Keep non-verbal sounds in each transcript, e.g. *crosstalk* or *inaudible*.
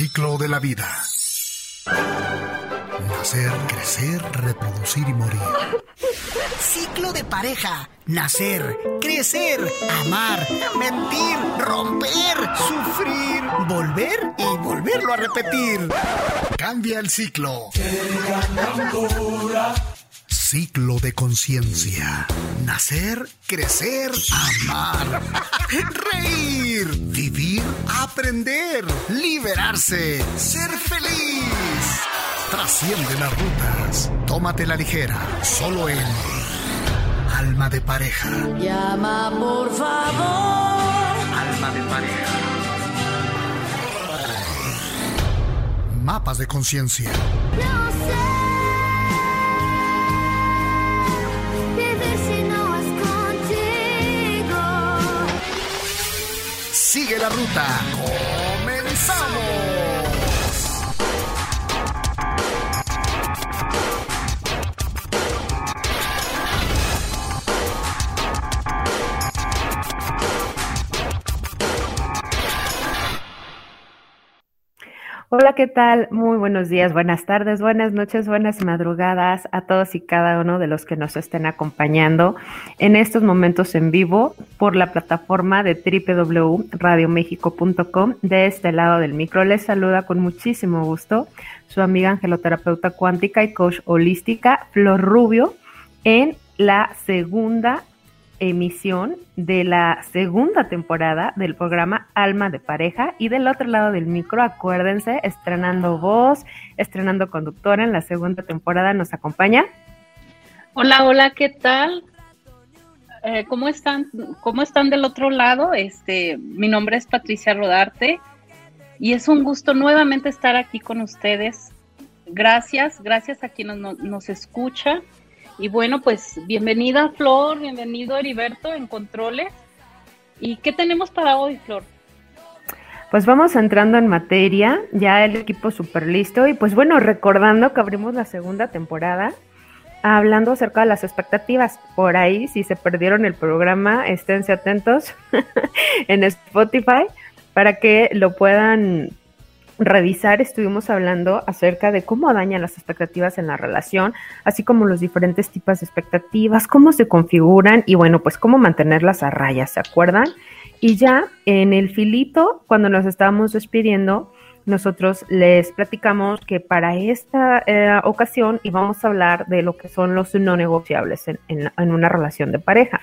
ciclo de la vida. Nacer, crecer, reproducir y morir. Ciclo de pareja. Nacer, crecer, amar, mentir, romper, sufrir, volver y volverlo a repetir. Cambia el ciclo. Ciclo de conciencia. Nacer, crecer, amar. Reír, vivir, aprender, liberarse, ser feliz. Trasciende las rutas. Tómate la ligera. Solo en Alma de pareja. Llama por favor. Alma de pareja. Mapas de conciencia. No sé. Sigue la ruta. ¡Comenzamos! Hola, ¿qué tal? Muy buenos días, buenas tardes, buenas noches, buenas madrugadas a todos y cada uno de los que nos estén acompañando en estos momentos en vivo por la plataforma de www.radiomexico.com. De este lado del micro les saluda con muchísimo gusto su amiga angeloterapeuta cuántica y coach holística Flor Rubio en la segunda emisión de la segunda temporada del programa Alma de Pareja y del otro lado del micro, acuérdense, estrenando voz, estrenando conductora en la segunda temporada, nos acompaña. Hola, hola, ¿qué tal? Eh, ¿Cómo están? ¿Cómo están del otro lado? Este, mi nombre es Patricia Rodarte y es un gusto nuevamente estar aquí con ustedes. Gracias, gracias a quien nos, nos escucha y bueno, pues bienvenida Flor, bienvenido Heriberto en Controles. ¿Y qué tenemos para hoy, Flor? Pues vamos entrando en materia, ya el equipo súper listo y pues bueno, recordando que abrimos la segunda temporada hablando acerca de las expectativas. Por ahí, si se perdieron el programa, esténse atentos *laughs* en Spotify para que lo puedan revisar estuvimos hablando acerca de cómo dañan las expectativas en la relación, así como los diferentes tipos de expectativas, cómo se configuran y bueno, pues cómo mantenerlas a raya, ¿se acuerdan? Y ya en el filito, cuando nos estábamos despidiendo, nosotros les platicamos que para esta eh, ocasión íbamos a hablar de lo que son los no negociables en, en una relación de pareja.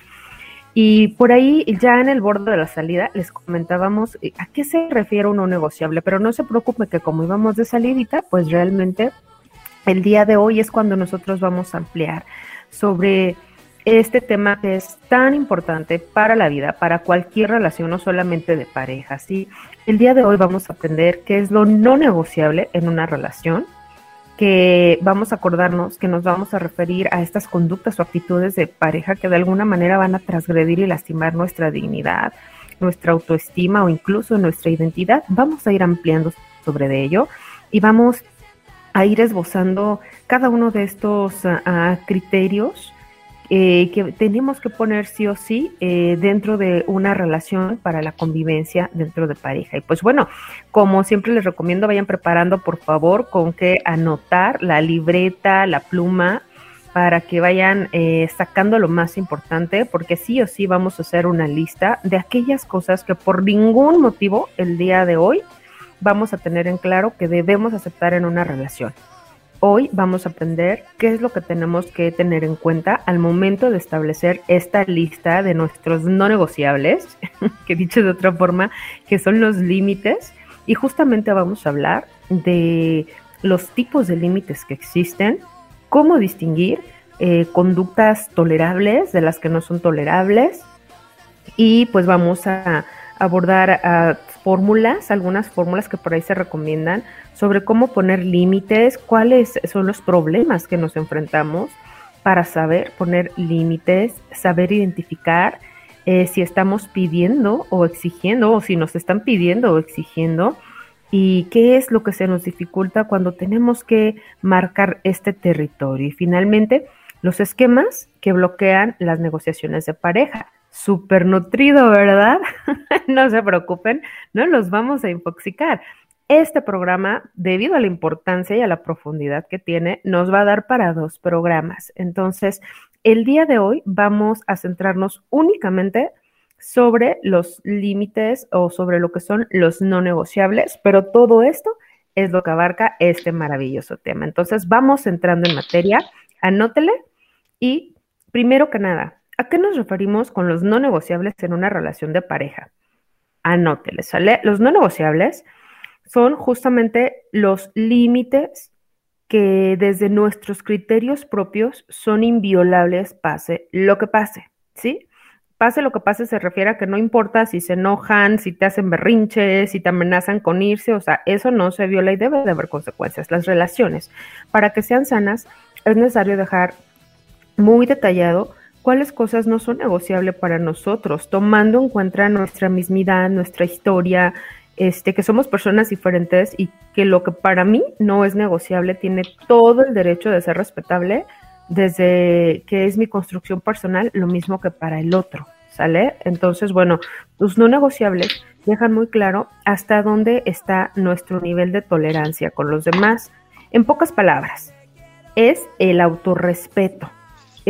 Y por ahí, ya en el borde de la salida, les comentábamos eh, a qué se refiere un no negociable, pero no se preocupe que como íbamos de salidita, pues realmente el día de hoy es cuando nosotros vamos a ampliar sobre este tema que es tan importante para la vida, para cualquier relación, no solamente de pareja, ¿sí? El día de hoy vamos a aprender qué es lo no negociable en una relación, que vamos a acordarnos que nos vamos a referir a estas conductas o actitudes de pareja que de alguna manera van a transgredir y lastimar nuestra dignidad, nuestra autoestima o incluso nuestra identidad. Vamos a ir ampliando sobre de ello y vamos a ir esbozando cada uno de estos uh, criterios eh, que tenemos que poner sí o sí eh, dentro de una relación para la convivencia dentro de pareja. Y pues bueno, como siempre les recomiendo, vayan preparando por favor con que anotar la libreta, la pluma, para que vayan eh, sacando lo más importante, porque sí o sí vamos a hacer una lista de aquellas cosas que por ningún motivo el día de hoy vamos a tener en claro que debemos aceptar en una relación. Hoy vamos a aprender qué es lo que tenemos que tener en cuenta al momento de establecer esta lista de nuestros no negociables, *laughs* que dicho de otra forma, que son los límites. Y justamente vamos a hablar de los tipos de límites que existen, cómo distinguir eh, conductas tolerables de las que no son tolerables. Y pues vamos a abordar fórmulas, algunas fórmulas que por ahí se recomiendan sobre cómo poner límites, cuáles son los problemas que nos enfrentamos para saber poner límites, saber identificar eh, si estamos pidiendo o exigiendo o si nos están pidiendo o exigiendo y qué es lo que se nos dificulta cuando tenemos que marcar este territorio. Y finalmente, los esquemas que bloquean las negociaciones de pareja. Súper nutrido, ¿verdad? *laughs* no se preocupen, no los vamos a infoxicar Este programa, debido a la importancia y a la profundidad que tiene, nos va a dar para dos programas. Entonces, el día de hoy vamos a centrarnos únicamente sobre los límites o sobre lo que son los no negociables, pero todo esto es lo que abarca este maravilloso tema. Entonces, vamos entrando en materia, anótele y primero que nada, ¿a qué nos referimos con los no negociables en una relación de pareja? Anótele, ¿sale? Los no negociables son justamente los límites que desde nuestros criterios propios son inviolables, pase lo que pase, ¿sí? Pase lo que pase se refiere a que no importa si se enojan, si te hacen berrinches, si te amenazan con irse, o sea, eso no se viola y debe de haber consecuencias. Las relaciones, para que sean sanas, es necesario dejar muy detallado cuáles cosas no son negociables para nosotros, tomando en cuenta nuestra mismidad, nuestra historia, este, que somos personas diferentes y que lo que para mí no es negociable tiene todo el derecho de ser respetable desde que es mi construcción personal, lo mismo que para el otro, ¿sale? Entonces, bueno, los no negociables dejan muy claro hasta dónde está nuestro nivel de tolerancia con los demás. En pocas palabras, es el autorrespeto,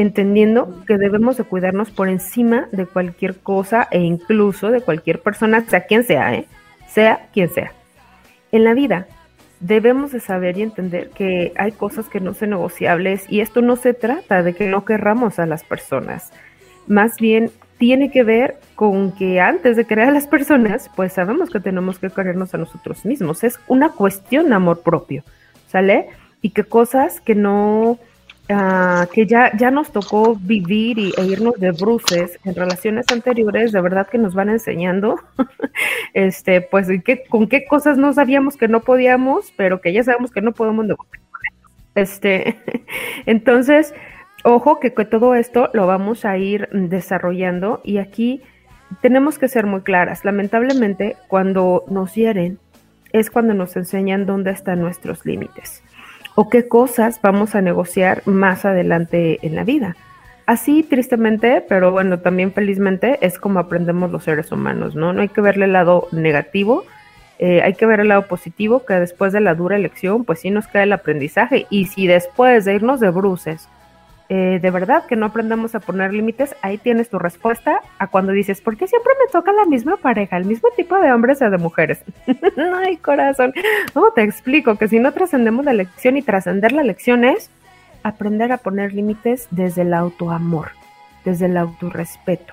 entendiendo que debemos de cuidarnos por encima de cualquier cosa e incluso de cualquier persona, sea quien sea, ¿eh? sea quien sea. En la vida debemos de saber y entender que hay cosas que no son negociables y esto no se trata de que no querramos a las personas. Más bien tiene que ver con que antes de querer a las personas, pues sabemos que tenemos que querernos a nosotros mismos. Es una cuestión de amor propio, ¿sale? Y que cosas que no Ah, que ya, ya nos tocó vivir y, e irnos de bruces en relaciones anteriores, de verdad que nos van enseñando, *laughs* este, pues ¿qué, con qué cosas no sabíamos que no podíamos, pero que ya sabemos que no podemos Este, *laughs* entonces, ojo que todo esto lo vamos a ir desarrollando y aquí tenemos que ser muy claras. Lamentablemente, cuando nos hieren, es cuando nos enseñan dónde están nuestros límites o qué cosas vamos a negociar más adelante en la vida. Así, tristemente, pero bueno, también felizmente, es como aprendemos los seres humanos, ¿no? No hay que verle el lado negativo, eh, hay que ver el lado positivo, que después de la dura elección, pues sí nos cae el aprendizaje. Y si después de irnos de bruces, eh, de verdad que no aprendamos a poner límites, ahí tienes tu respuesta a cuando dices, ¿por qué siempre me toca la misma pareja, el mismo tipo de hombres o de mujeres? *laughs* Ay, corazón. ¿Cómo te explico? Que si no trascendemos la lección y trascender la lección es aprender a poner límites desde el autoamor, desde el autorrespeto.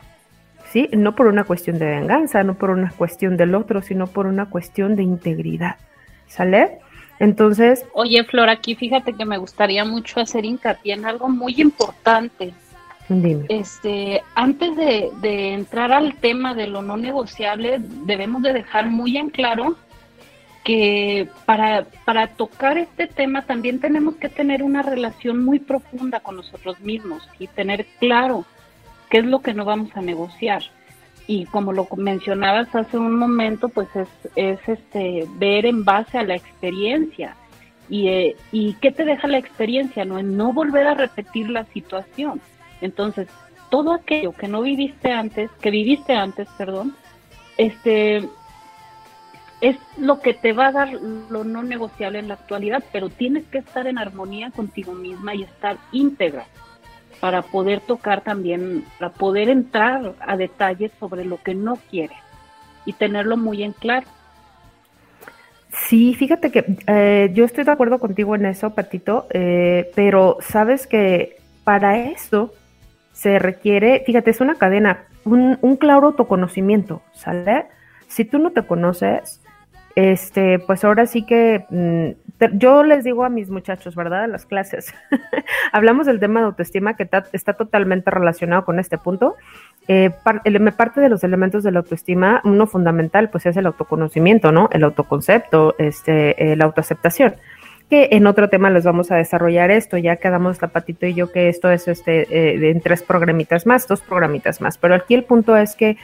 ¿Sí? No por una cuestión de venganza, no por una cuestión del otro, sino por una cuestión de integridad. ¿Sale? Entonces... Oye, Flor, aquí fíjate que me gustaría mucho hacer hincapié en algo muy importante. Dime. Este, antes de, de, entrar al tema de lo no negociable, debemos de dejar muy en claro que para, para tocar este tema también tenemos que tener una relación muy profunda con nosotros mismos y tener claro qué es lo que no vamos a negociar y como lo mencionabas hace un momento, pues es, es este ver en base a la experiencia. Y, eh, ¿Y qué te deja la experiencia? No, no volver a repetir la situación. Entonces, todo aquello que no viviste antes, que viviste antes, perdón, este es lo que te va a dar lo no negociable en la actualidad, pero tienes que estar en armonía contigo misma y estar íntegra para poder tocar también, para poder entrar a detalles sobre lo que no quiere y tenerlo muy en claro. Sí, fíjate que eh, yo estoy de acuerdo contigo en eso, Patito, eh, pero sabes que para eso se requiere, fíjate, es una cadena, un, claro autoconocimiento, ¿sale? Si tú no te conoces, este, pues ahora sí que mm, yo les digo a mis muchachos, ¿verdad? En las clases, *laughs* hablamos del tema de autoestima que está totalmente relacionado con este punto. Eh, parte de los elementos de la autoestima, uno fundamental, pues es el autoconocimiento, ¿no? El autoconcepto, este, eh, la autoaceptación. Que en otro tema les vamos a desarrollar esto, ya quedamos Zapatito y yo que esto es este, eh, en tres programitas más, dos programitas más. Pero aquí el punto es que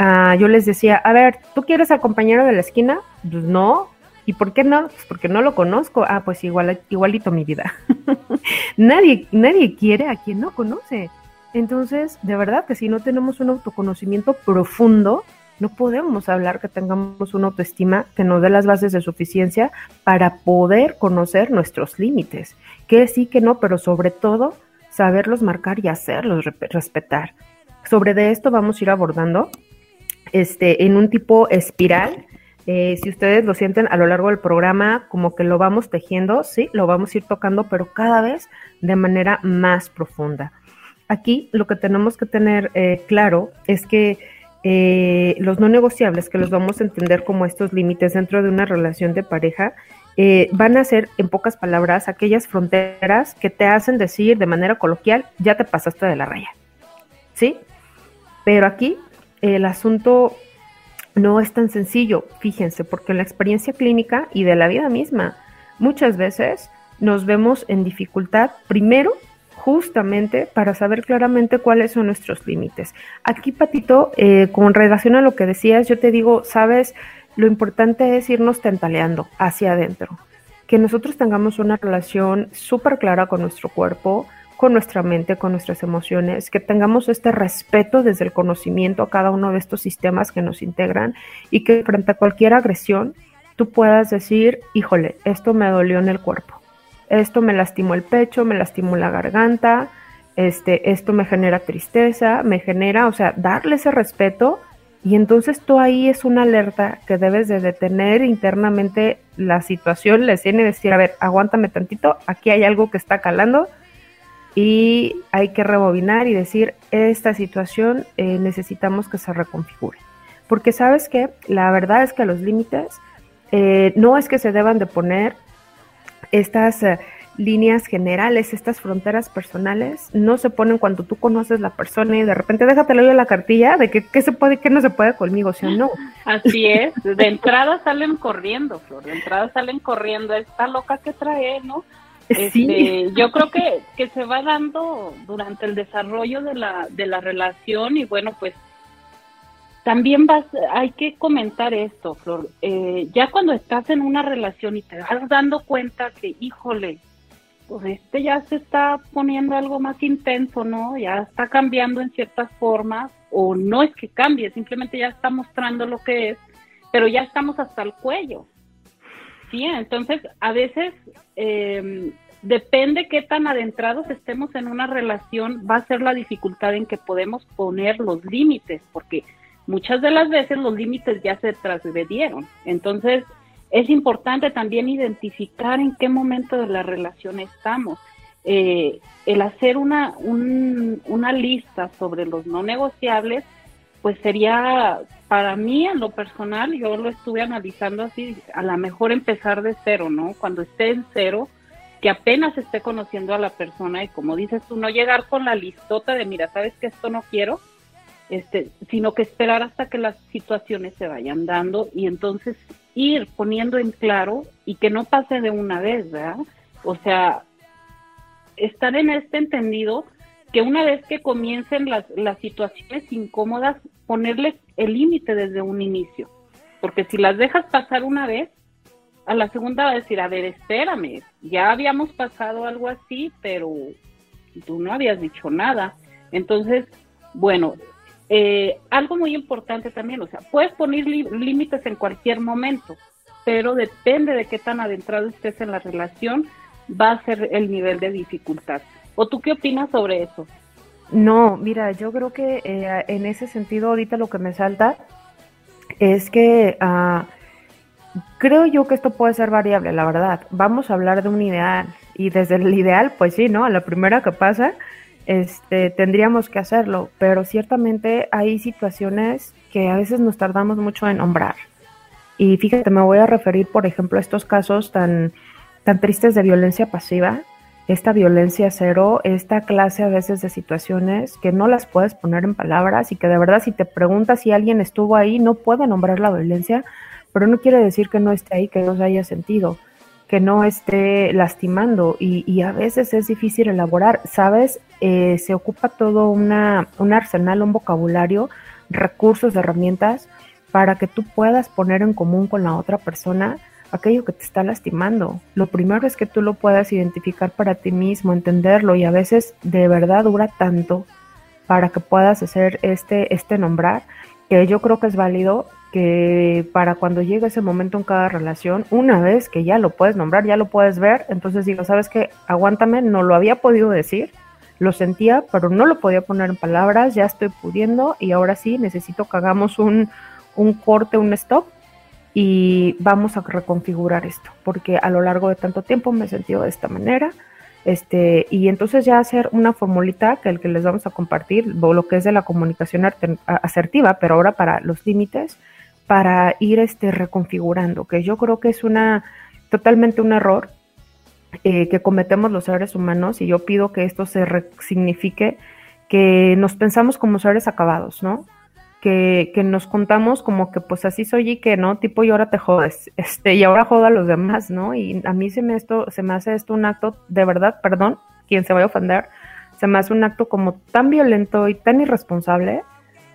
Ah, yo les decía, a ver, ¿tú quieres al compañero de la esquina? Pues no. ¿Y por qué no? Pues porque no lo conozco. Ah, pues igual, igualito mi vida. *laughs* nadie, nadie quiere a quien no conoce. Entonces, de verdad que si no tenemos un autoconocimiento profundo, No podemos hablar que tengamos una autoestima que nos dé las bases de suficiencia para poder conocer nuestros límites. Que sí, que no, pero sobre todo saberlos marcar y hacerlos respetar. Sobre de esto vamos a ir abordando este, en un tipo espiral. Eh, si ustedes lo sienten a lo largo del programa, como que lo vamos tejiendo, sí, lo vamos a ir tocando, pero cada vez de manera más profunda. Aquí lo que tenemos que tener eh, claro es que eh, los no negociables, que los vamos a entender como estos límites dentro de una relación de pareja, van a ser, en pocas palabras, aquellas fronteras que te hacen decir de manera coloquial, ya te pasaste de la raya. ¿Sí? Pero aquí el asunto no es tan sencillo, fíjense, porque en la experiencia clínica y de la vida misma, muchas veces nos vemos en dificultad, primero, justamente para saber claramente cuáles son nuestros límites. Aquí, Patito, eh, con relación a lo que decías, yo te digo, sabes, lo importante es irnos tentaleando hacia adentro, que nosotros tengamos una relación súper clara con nuestro cuerpo, con nuestra mente, con nuestras emociones, que tengamos este respeto desde el conocimiento a cada uno de estos sistemas que nos integran y que frente a cualquier agresión tú puedas decir, híjole, esto me dolió en el cuerpo, esto me lastimó el pecho, me lastimó la garganta, este, esto me genera tristeza, me genera, o sea, darle ese respeto. Y entonces tú ahí es una alerta que debes de detener internamente la situación, le tiene decir, a ver, aguántame tantito, aquí hay algo que está calando, y hay que rebobinar y decir, esta situación eh, necesitamos que se reconfigure. Porque sabes que la verdad es que los límites eh, no es que se deban de poner estas eh, líneas generales, estas fronteras personales, no se ponen cuando tú conoces la persona y de repente déjate leer la cartilla de que qué se puede y qué no se puede conmigo, o no. *laughs* Así es, de entrada salen corriendo, Flor, de entrada salen corriendo, esta loca que trae, ¿no? Este, yo creo que, que se va dando durante el desarrollo de la, de la relación y bueno, pues también vas, hay que comentar esto, Flor. Eh, ya cuando estás en una relación y te vas dando cuenta que, híjole, pues este ya se está poniendo algo más intenso, ¿no? Ya está cambiando en ciertas formas, o no es que cambie, simplemente ya está mostrando lo que es, pero ya estamos hasta el cuello. Sí, entonces a veces eh, depende qué tan adentrados estemos en una relación, va a ser la dificultad en que podemos poner los límites, porque muchas de las veces los límites ya se trasgredieron. Entonces es importante también identificar en qué momento de la relación estamos. Eh, el hacer una, una lista sobre los no negociables, pues sería para mí, en lo personal, yo lo estuve analizando así, a lo mejor empezar de cero, ¿no? Cuando esté en cero, que apenas esté conociendo a la persona y como dices tú, no llegar con la listota de, mira, sabes que esto no quiero, este, sino que esperar hasta que las situaciones se vayan dando y entonces ir poniendo en claro y que no pase de una vez, ¿verdad? O sea, estar en este entendido que una vez que comiencen las, las situaciones incómodas, ponerles el límite desde un inicio. Porque si las dejas pasar una vez, a la segunda va a decir, a ver, espérame, ya habíamos pasado algo así, pero tú no habías dicho nada. Entonces, bueno, eh, algo muy importante también, o sea, puedes poner límites en cualquier momento, pero depende de qué tan adentrado estés en la relación, va a ser el nivel de dificultad. ¿O tú qué opinas sobre eso? No, mira, yo creo que eh, en ese sentido ahorita lo que me salta es que uh, creo yo que esto puede ser variable, la verdad. Vamos a hablar de un ideal y desde el ideal, pues sí, ¿no? A la primera que pasa, este, tendríamos que hacerlo, pero ciertamente hay situaciones que a veces nos tardamos mucho en nombrar. Y fíjate, me voy a referir, por ejemplo, a estos casos tan tristes de violencia pasiva, esta violencia cero, esta clase a veces de situaciones que no las puedes poner en palabras y que de verdad si te preguntas si alguien estuvo ahí, no puede nombrar la violencia, pero no quiere decir que no esté ahí, que no se haya sentido, que no esté lastimando y, a veces es difícil elaborar, ¿sabes? Eh, se ocupa todo una, un arsenal, un vocabulario, recursos, herramientas para que tú puedas poner en común con la otra persona aquello que te está lastimando. Lo primero es que tú lo puedas identificar para ti mismo, entenderlo y a veces de verdad dura tanto para que puedas hacer este, este nombrar, que yo creo que es válido que para cuando llegue ese momento en cada relación, una vez que ya lo puedes nombrar, ya lo puedes ver, entonces digo, ¿sabes qué? Aguántame, no lo había podido decir, lo sentía, pero no lo podía poner en palabras, ya estoy pudiendo y ahora sí necesito que hagamos un, un corte, un stop y vamos a reconfigurar esto, porque a lo largo de tanto tiempo me he sentido de esta manera. Este, y entonces ya hacer una formulita que el que les vamos a compartir, lo que es de la comunicación asertiva, pero ahora para los límites, para ir este, reconfigurando, que yo creo que es una totalmente un error eh, que cometemos los seres humanos y yo pido que esto se signifique que nos pensamos como seres acabados, ¿no? Que, nos contamos como que pues así soy y que no, tipo y ahora te jodes, *laughs* este, y ahora joda a los demás, ¿no? Y a mí se me esto, se me hace esto un acto, de verdad, perdón, quien se vaya a ofender, se me hace un acto como tan violento y tan irresponsable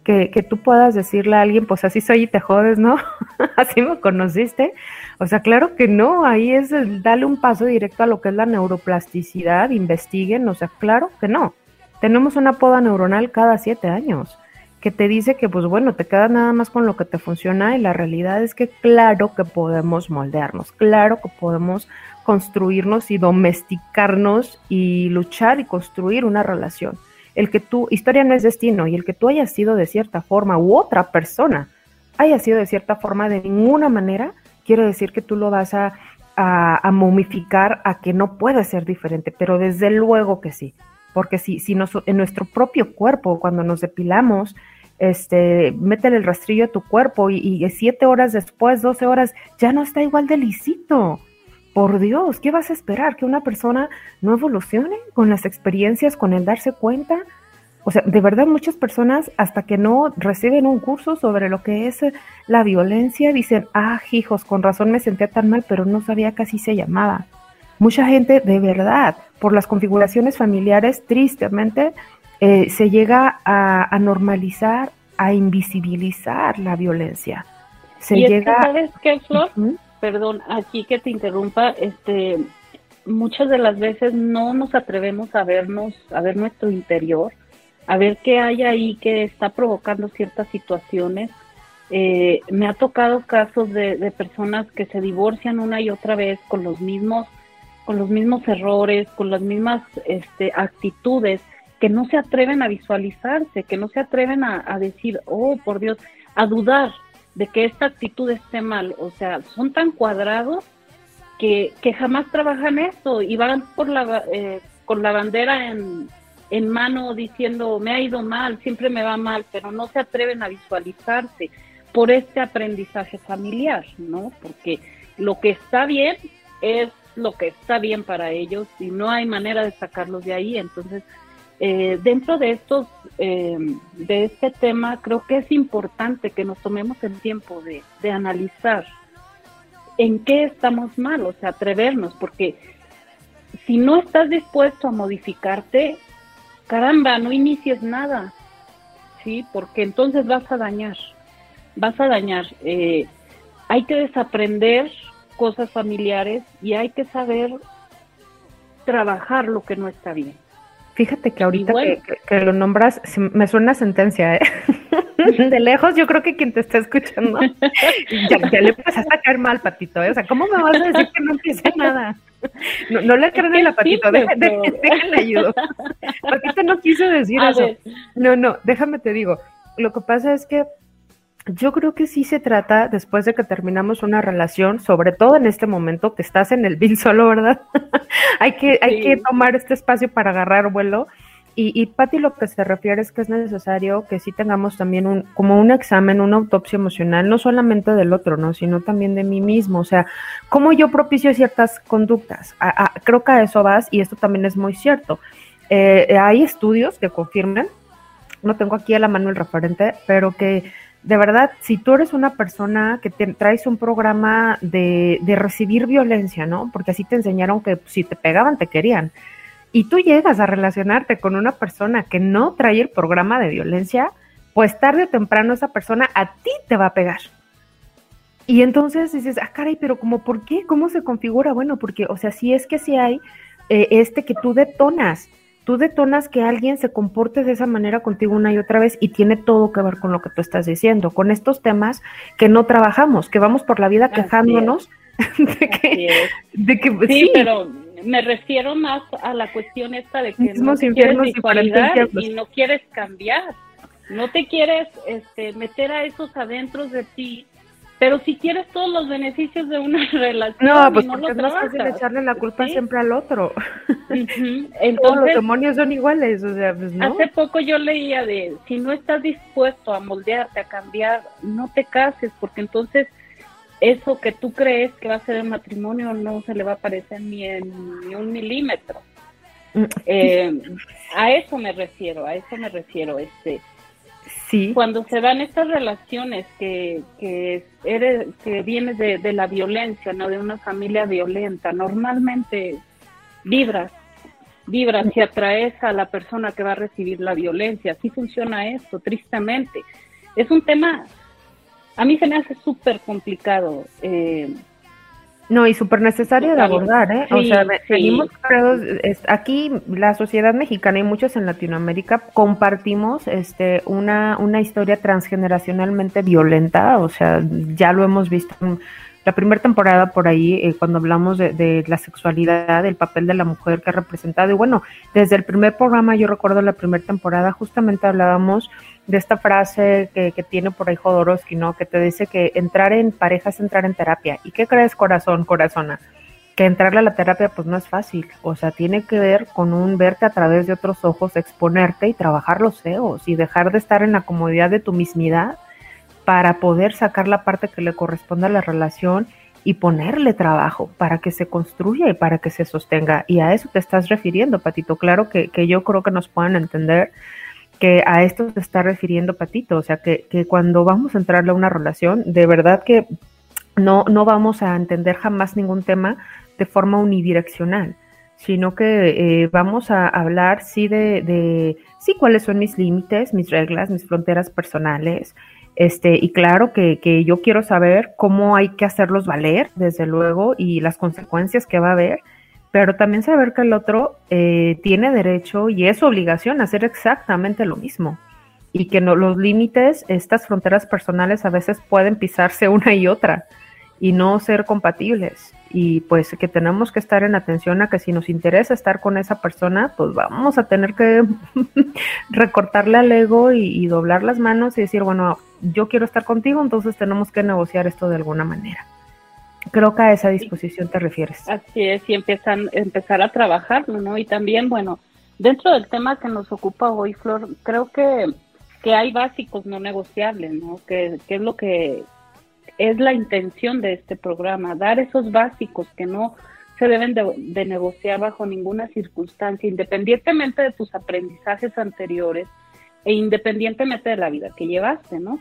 que, que tú puedas decirle a alguien, pues así soy y te jodes, ¿no? *laughs* así me conociste. O sea, claro que no, ahí es darle un paso directo a lo que es la neuroplasticidad, investiguen, o sea, claro que no. Tenemos una poda neuronal cada siete años que te dice que, pues bueno, te quedas nada más con lo que te funciona y la realidad es que claro que podemos moldearnos, claro que podemos construirnos y domesticarnos y luchar y construir una relación. El que tu historia no es destino y el que tú hayas sido de cierta forma u otra persona haya sido de cierta forma de ninguna manera quiere decir que tú lo vas a, a, a momificar a que no puede ser diferente, pero desde luego que sí porque si, si nos, en nuestro propio cuerpo, cuando nos depilamos, este, métele el rastrillo a tu cuerpo y, siete horas después, doce horas, ya no está igual de lisito. Por Dios, ¿qué vas a esperar? ¿Que una persona no evolucione con las experiencias, con el darse cuenta? O sea, de verdad muchas personas hasta que no reciben un curso sobre lo que es la violencia dicen, ah, hijos, con razón me sentía tan mal, pero no sabía que así se llamaba. Mucha gente de verdad, por las configuraciones familiares, tristemente, eh, se llega a, a, normalizar, a invisibilizar la violencia. Se y llega... Es que, ¿Sabes qué, Flor? Uh -huh. Perdón, aquí que te interrumpa, este, muchas de las veces no nos atrevemos a vernos, a ver nuestro interior, a ver qué hay ahí que está provocando ciertas situaciones. Eh, me ha tocado casos de, de personas que se divorcian una y otra vez con los mismos con los mismos errores, con las mismas este, actitudes, que no se atreven a visualizarse, que no se atreven a, decir, oh, por Dios, a dudar de que esta actitud esté mal. O sea, son tan cuadrados que, que jamás trabajan eso y van por la, eh, con la bandera en, en mano diciendo, me ha ido mal, siempre me va mal, pero no se atreven a visualizarse por este aprendizaje familiar, ¿no? Porque lo que está bien es lo que está bien para ellos y no hay manera de sacarlos de ahí. Entonces, eh, dentro de estos, eh, de este tema, creo que es importante que nos tomemos el tiempo de, de, analizar en qué estamos mal, o sea, atrevernos, porque si no estás dispuesto a modificarte, caramba, no inicies nada, ¿sí? Porque entonces vas a dañar, vas a dañar. Eh, hay que desaprender cosas familiares y hay que saber trabajar lo que no está bien. Fíjate que ahorita bueno, que, que, lo nombras, me suena sentencia, ¿eh? De lejos, yo creo que quien te está escuchando *laughs* ya, ya le empezaste a caer mal, Patito. ¿eh? O sea, ¿cómo me vas a decir que no empiece nada? No, no le crean a Patito, déjale, déjale ayudo. *laughs* Patito no quiso decir a eso. Ver. No, no, déjame te digo. Lo que pasa es que yo creo que sí se trata, después de que terminamos una relación, sobre todo en este momento que estás en el bin solo, ¿verdad? *laughs* hay, que, sí. hay que tomar este espacio para agarrar vuelo. Y, y Patti lo que se refiere es que es necesario que sí tengamos también un, como un examen, una autopsia emocional, no solamente del otro, ¿no? Sino también de mí mismo. O sea, cómo yo propicio ciertas conductas. A, a, creo que a eso vas y esto también es muy cierto. Eh, hay estudios que confirman, no tengo aquí a la mano el referente, pero que de verdad, si tú eres una persona que te, traes un programa de, de, recibir violencia, ¿no? Porque así te enseñaron que si te pegaban, te querían. Y tú llegas a relacionarte con una persona que no trae el programa de violencia, pues tarde o temprano esa persona a ti te va a pegar. Y entonces dices, ah, caray, pero como, ¿por qué? ¿Cómo se configura? Bueno, porque, o sea, si es que si hay eh, este que tú detonas, tú detonas que alguien se comporte de esa manera contigo una y otra vez y tiene todo que ver con lo que tú estás diciendo, con estos temas que no trabajamos, que vamos por la vida quejándonos *laughs* de que, de que, sí, pero me refiero más a la cuestión esta de que no quieres y, y no quieres cambiar, no te quieres este, meter a esos adentros de ti pero si quieres todos los beneficios de una *laughs* relación, no, pues no lo trabajas. echarle la culpa siempre al otro. *laughs* Entonces, todos los demonios son iguales, o sea, pues no. Hace poco yo leía de si no estás dispuesto a moldearte, a cambiar, no te cases, porque entonces eso que tú crees que va a ser el matrimonio no se le va a parecer ni en ni un milímetro. Mm. Eh, a eso me refiero, a eso me refiero, este cuando se dan estas relaciones que, que, eres, que vienes de, la violencia, ¿no? De una familia violenta, normalmente vibras, vibras y atraes a la persona que va a recibir la violencia. Así funciona esto, tristemente. Es un tema, a mí se me hace súper complicado. Eh, no, y súper necesario de abordar, ¿eh? o sea, venimos aquí la sociedad mexicana y muchos en Latinoamérica compartimos este una, una historia transgeneracionalmente violenta, o sea, ya lo hemos visto la primera temporada por ahí, eh, cuando hablamos de, la sexualidad, el papel de la mujer que ha representado, y bueno, desde el primer programa, yo recuerdo la primera temporada, justamente hablábamos de esta frase que, que, tiene por ahí Jodorowsky, ¿no? Que te dice que entrar en pareja es entrar en terapia. ¿Y qué crees, corazón, corazona? Que entrarle a la terapia pues no es fácil, o sea, tiene que ver con un verte a través de otros ojos, exponerte y trabajar los feos y dejar de estar en la comodidad de tu mismidad para poder sacar la parte que le corresponde a la relación y ponerle trabajo para que se construya y para que se sostenga. Y a eso te estás refiriendo, Patito. Claro que, que yo creo que nos puedan entender que a esto se está refiriendo Patito. O sea, que, que cuando vamos a entrarle a una relación, de verdad que no, no vamos a entender jamás ningún tema de forma unidireccional, sino que eh, vamos a hablar sí de, de, sí cuáles son mis límites, mis reglas, mis fronteras personales, este, y claro que, que, yo quiero saber cómo hay que hacerlos valer, desde luego, y las consecuencias que va a haber, pero también saber que el otro eh, tiene derecho y es obligación hacer exactamente lo mismo. Y que no, los límites, estas fronteras personales a veces pueden pisarse *laughs* una y otra y no ser compatibles y pues que tenemos que estar en atención a que si nos interesa estar con esa persona, pues vamos a tener que *laughs* recortarle al ego y, doblar las manos y decir, bueno, yo quiero estar contigo, entonces tenemos que negociar esto de alguna manera. Creo que a esa disposición te refieres. Así es, y empiezan, empezar a trabajarlo, ¿no? Y también, bueno, dentro del tema que nos ocupa hoy, Flor, creo que, que hay básicos no negociables, ¿no? Que, que es lo que es la intención de este programa, dar esos básicos que no se deben de, negociar bajo ninguna circunstancia, independientemente de tus aprendizajes anteriores e independientemente de la vida que llevaste, ¿no?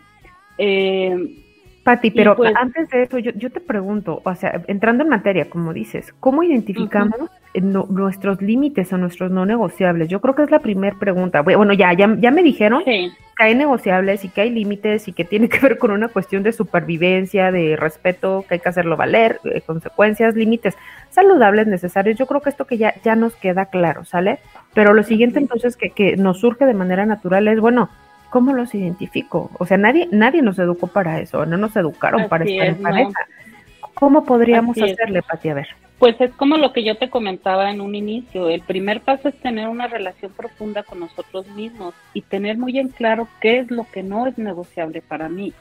Eh, Pati, pero pues antes de eso, yo, yo, te pregunto, o sea, entrando en materia, como dices, ¿cómo identificamos nuestros límites o nuestros no negociables? Yo creo que es la primera pregunta. Bueno, ya, ya, ya me dijeron que hay negociables y que hay límites y que tiene que ver con una cuestión de supervivencia, de respeto, que hay que hacerlo valer, eh, consecuencias, límites saludables, necesarios. Yo creo que esto que ya, ya nos queda claro, ¿sale? Pero lo siguiente entonces que, que nos surge de manera natural es, bueno, ¿cómo los identifico? O sea, nadie, nadie nos educó para eso, no nos educaron para estar en pareja. ¿Cómo podríamos hacerle, Pati? A ver. Pues es como lo que yo te comentaba en un inicio. El primer paso es tener una relación profunda con nosotros mismos y tener muy en claro qué es lo que no es negociable para mí.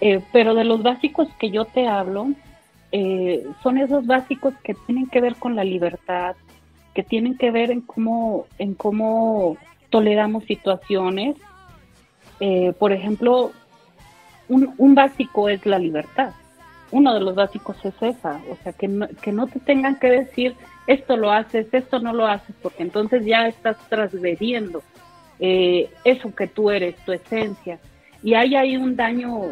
Eh, pero de los básicos que yo te hablo, eh, son esos básicos que tienen que ver con la libertad, que tienen que ver en cómo, en cómo toleramos situaciones, eh, por ejemplo, un, básico es la libertad. Uno de los básicos es esa, o sea, que no, que no te tengan que decir esto lo haces, esto no lo haces, porque entonces ya estás transgrediendo eh, eso que tú eres, tu esencia. Y hay ahí un daño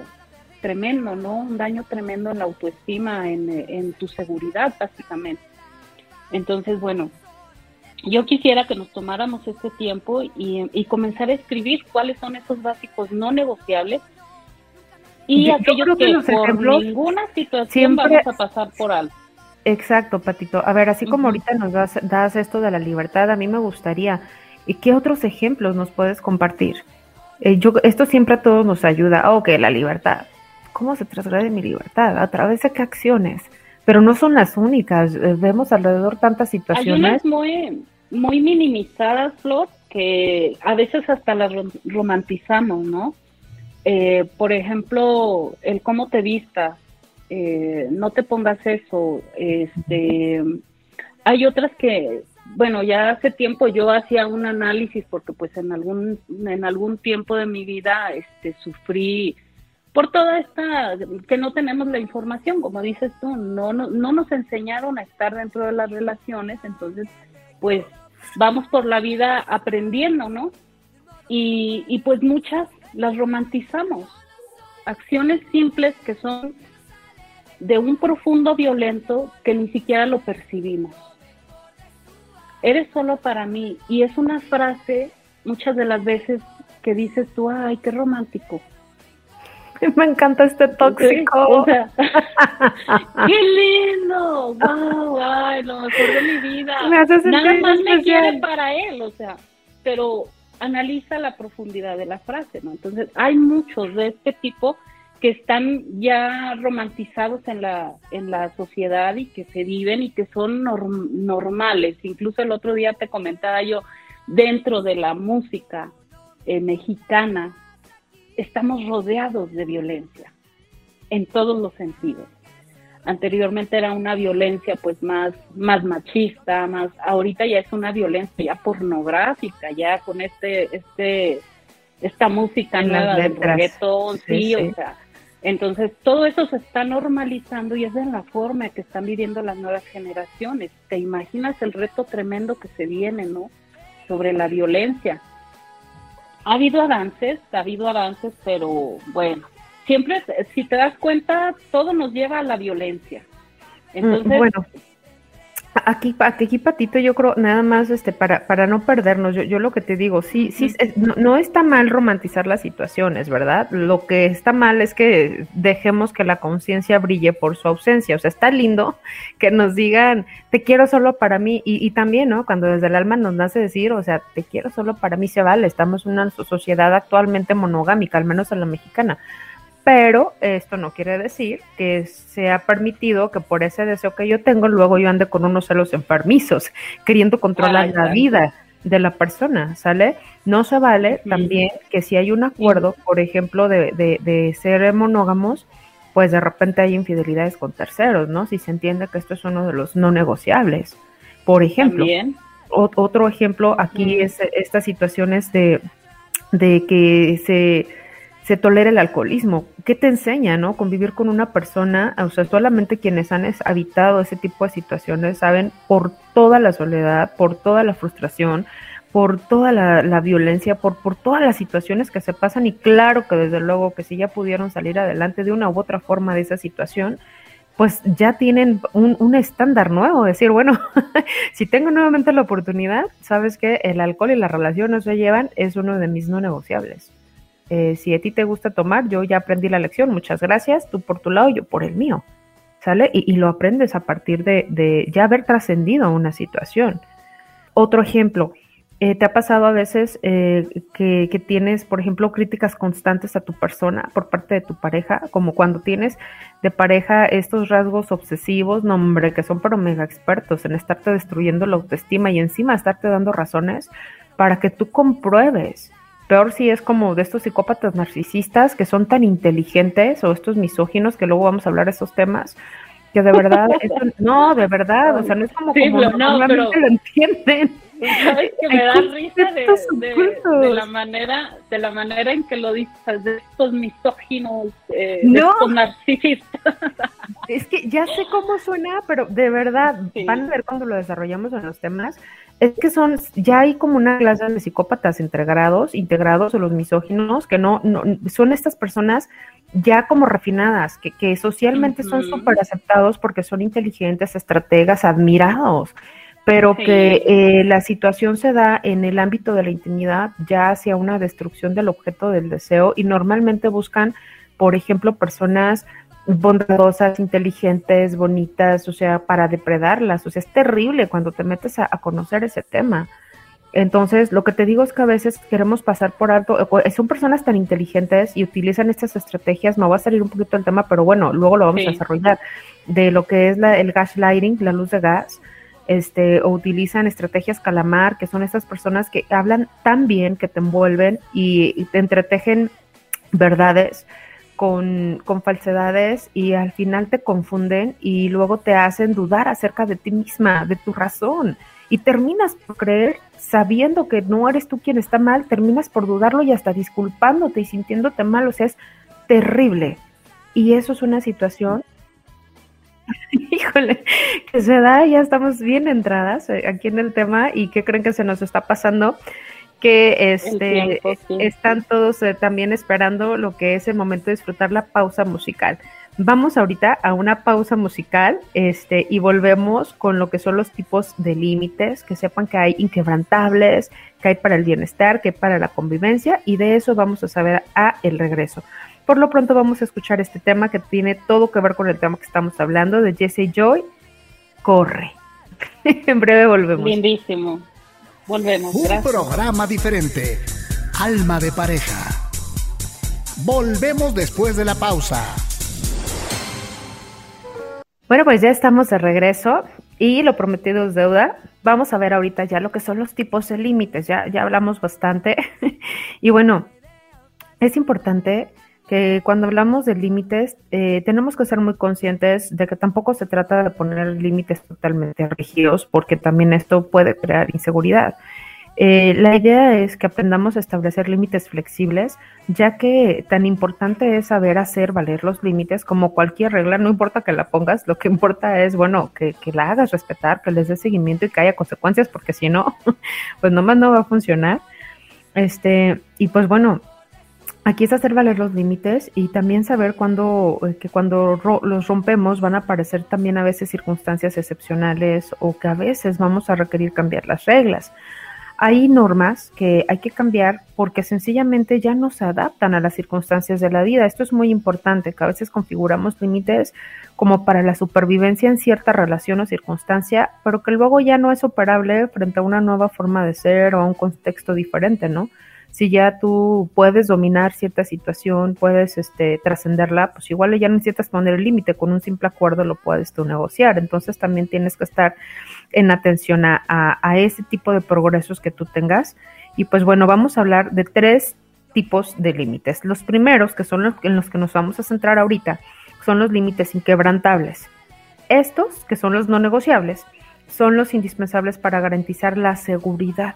tremendo, ¿no? Un daño tremendo en la autoestima, en, en tu seguridad, básicamente. Entonces, bueno, yo quisiera que nos tomáramos este tiempo y, comenzar a escribir cuáles son esos básicos no negociables y aquellos que, por ninguna situación vamos a pasar por alto. Exacto, Patito. A ver, así como ahorita nos das, das esto de la libertad, a mí me gustaría, ¿y qué otros ejemplos nos puedes compartir? Eh, yo, esto siempre a todos nos ayuda. ok, la libertad. ¿Cómo se trasgrede mi libertad? ¿A través de qué acciones? Pero no son las únicas. eh, vemos alrededor tantas Hay situaciones. unas muy, muy minimizadas, Flor, que a veces hasta las rom- romantizamos, ¿no? Eh, por ejemplo, el cómo te vistas, eh, no te pongas eso. Este, hay otras que, bueno, ya hace tiempo yo hacía un análisis porque pues en algún, en algún tiempo de mi vida este, sufrí por toda esta, que no tenemos la información, como dices tú, no, no, no nos enseñaron a estar dentro de las relaciones, entonces pues vamos por la vida aprendiendo, ¿no? Y, y pues muchas las romantizamos, acciones simples que son de un profundo violento que ni siquiera lo percibimos. Eres solo para mí. Y es una frase muchas de las veces que dices tú, ay, qué romántico. *laughs* Me encanta este tóxico. O sea, *laughs* ¡Qué lindo! ¡Wow! ¡Ay, lo mejor de mi vida! Me hace Nada más me quiere para él, o sea, pero analiza la profundidad de la frase, ¿no? Entonces, hay muchos de este tipo que están ya romantizados en la, en la sociedad y que se viven y que son norm- normales. Incluso el otro día te comentaba yo, dentro de la música eh, mexicana, estamos rodeados de violencia en todos los sentidos. Anteriormente era una violencia pues más, más machista, más, ahorita ya es una violencia ya pornográfica, ya con este, este, esta música En del letras. reggaetón, Sí, sí, o sea, entonces todo eso se está normalizando y es en la forma que están viviendo las nuevas generaciones. ¿Te imaginas el reto tremendo que se viene, no? Sobre la violencia. Ha habido avances, ha habido avances, pero bueno, siempre, si te das cuenta, todo nos lleva a la violencia. Entonces, Mm, bueno, aquí, aquí Patito, yo creo nada más este para, para no perdernos, yo, yo lo que te digo, sí, sí, es- no, no está mal romantizar las situaciones, ¿verdad? Lo que está mal es que dejemos que la conciencia brille por su ausencia, o sea, está lindo que nos digan, te quiero solo para mí, y, y también, ¿no? Cuando desde el alma nos nace decir, o sea, te quiero solo para mí, se vale, estamos en una sociedad actualmente monogámica, al menos en la mexicana, pero esto no quiere decir que sea permitido que por ese deseo que yo tengo, luego yo ande con unos celos enfermizos, queriendo controlar la vida de la persona, ¿sale? No se vale también que si hay un acuerdo, por ejemplo, de, de, de ser monógamos, pues de repente hay infidelidades con terceros, ¿no? Si se entiende que esto es uno de los no negociables. Por ejemplo, o- otro ejemplo aquí es estas situaciones de, de que se, se tolera el alcoholismo. ¿Qué te enseña, no? Convivir con una persona, o sea, solamente quienes han habitado ese tipo de situaciones saben por toda la soledad, por toda la frustración, por toda la, la violencia, por, por todas las situaciones que se pasan y claro que desde luego que si ya pudieron salir adelante de una u otra forma de esa situación, pues ya tienen un, un estándar nuevo, decir, bueno, *laughs* si tengo nuevamente la oportunidad, sabes que el alcohol y la relación no se llevan, es uno de mis no negociables. Eh, si a ti te gusta tomar, yo ya aprendí la lección, muchas gracias, tú por tu lado, yo por el mío, ¿sale? Y, y lo aprendes a partir de, ya haber trascendido una situación. Otro ejemplo, eh, ¿te ha pasado a veces eh, que, que tienes, por ejemplo, críticas constantes a tu persona por parte de tu pareja? Como cuando tienes de pareja estos rasgos obsesivos, no hombre, que son pero mega expertos en estarte destruyendo la autoestima y encima estarte dando razones para que tú compruebes. Peor si es como de estos psicópatas narcisistas que son tan inteligentes o estos misóginos que luego vamos a hablar de esos temas que de verdad, *laughs* no, de verdad, o sea, no es como, Sí, como no, no, normalmente pero- lo entienden. ¿Sabes que me da risa de, la manera de la manera en que lo dices, de estos misóginos, eh, de No. estos narcisistas. Es que ya sé cómo suena, pero de verdad, Sí. van a ver cuando lo desarrollamos en los temas, es que son, ya hay como una clase de psicópatas integrados, integrados o los misóginos, que no, no son estas personas ya como refinadas, que, que socialmente son súper aceptados porque son inteligentes, estrategas, admirados, pero Sí. que eh, la situación se da en el ámbito de la intimidad ya hacia una destrucción del objeto del deseo y normalmente buscan, por ejemplo, personas bondadosas, inteligentes, bonitas, o sea, para depredarlas. O sea, es terrible cuando te metes a, a conocer ese tema. Entonces, lo que te digo es que a veces queremos pasar por alto, son personas tan inteligentes y utilizan estas estrategias, me va a salir un poquito el tema, pero bueno, luego lo vamos Sí. a desarrollar, de lo que es la, el gaslighting, la luz de gas, este, o utilizan estrategias calamar, que son estas personas que hablan tan bien que te envuelven y, y te entretejen verdades con, con falsedades y al final te confunden y luego te hacen dudar acerca de ti misma, de tu razón. Y terminas por creer, sabiendo que no eres tú quien está mal, terminas por dudarlo y hasta disculpándote y sintiéndote mal. O sea, es terrible. Y eso es una situación, *laughs* híjole, que se da, ya estamos bien entradas eh, aquí en el tema y que creen que se nos está pasando, que este tiempo, sí. están todos eh, también esperando lo que es el momento de disfrutar la pausa musical. Vamos ahorita a una pausa musical este, y volvemos con lo que son los tipos de límites, que sepan que hay inquebrantables, que hay para el bienestar, que hay para la convivencia y de eso vamos a saber a el regreso. Por lo pronto vamos a escuchar este tema que tiene todo que ver con el tema que estamos hablando de Jesse Joy, Corre. *laughs* en breve volvemos. Lindísimo. Volvemos. Un Gracias. programa diferente. Alma de pareja. Volvemos después de la pausa. Bueno, pues ya estamos de regreso y lo prometido es deuda. Vamos a ver ahorita ya lo que son los tipos de límites. Ya, ya hablamos bastante. *laughs* y bueno, es importante que cuando hablamos de límites eh, tenemos que ser muy conscientes de que tampoco se trata de poner límites totalmente rígidos porque también esto puede crear inseguridad. Eh, la idea es que aprendamos a establecer límites flexibles, ya que tan importante es saber hacer valer los límites como cualquier regla, no importa que la pongas, lo que importa es, bueno, que, que la hagas respetar, que les des seguimiento y que haya consecuencias, porque si no, *laughs* pues nomás no va a funcionar. Este, y pues bueno, aquí es hacer valer los límites y también saber cuando, eh, que cuando ro- los rompemos van a aparecer también a veces circunstancias excepcionales o que a veces vamos a requerir cambiar las reglas hay normas que hay que cambiar porque sencillamente ya no se adaptan a las circunstancias de la vida. Esto es muy importante, que a veces configuramos límites como para la supervivencia en cierta relación o circunstancia, pero que luego ya no es operable frente a una nueva forma de ser o a un contexto diferente, ¿no? Si ya tú puedes dominar cierta situación, puedes este, trascenderla, pues igual ya no necesitas poner el límite, con un simple acuerdo lo puedes tú negociar. Entonces también tienes que estar en atención a, a, a ese tipo de progresos que tú tengas. Y pues bueno, vamos a hablar de tres tipos de límites. Los primeros, que son los en los que nos vamos a centrar ahorita, son los límites inquebrantables. Estos, que son los no negociables, son los indispensables para garantizar la seguridad.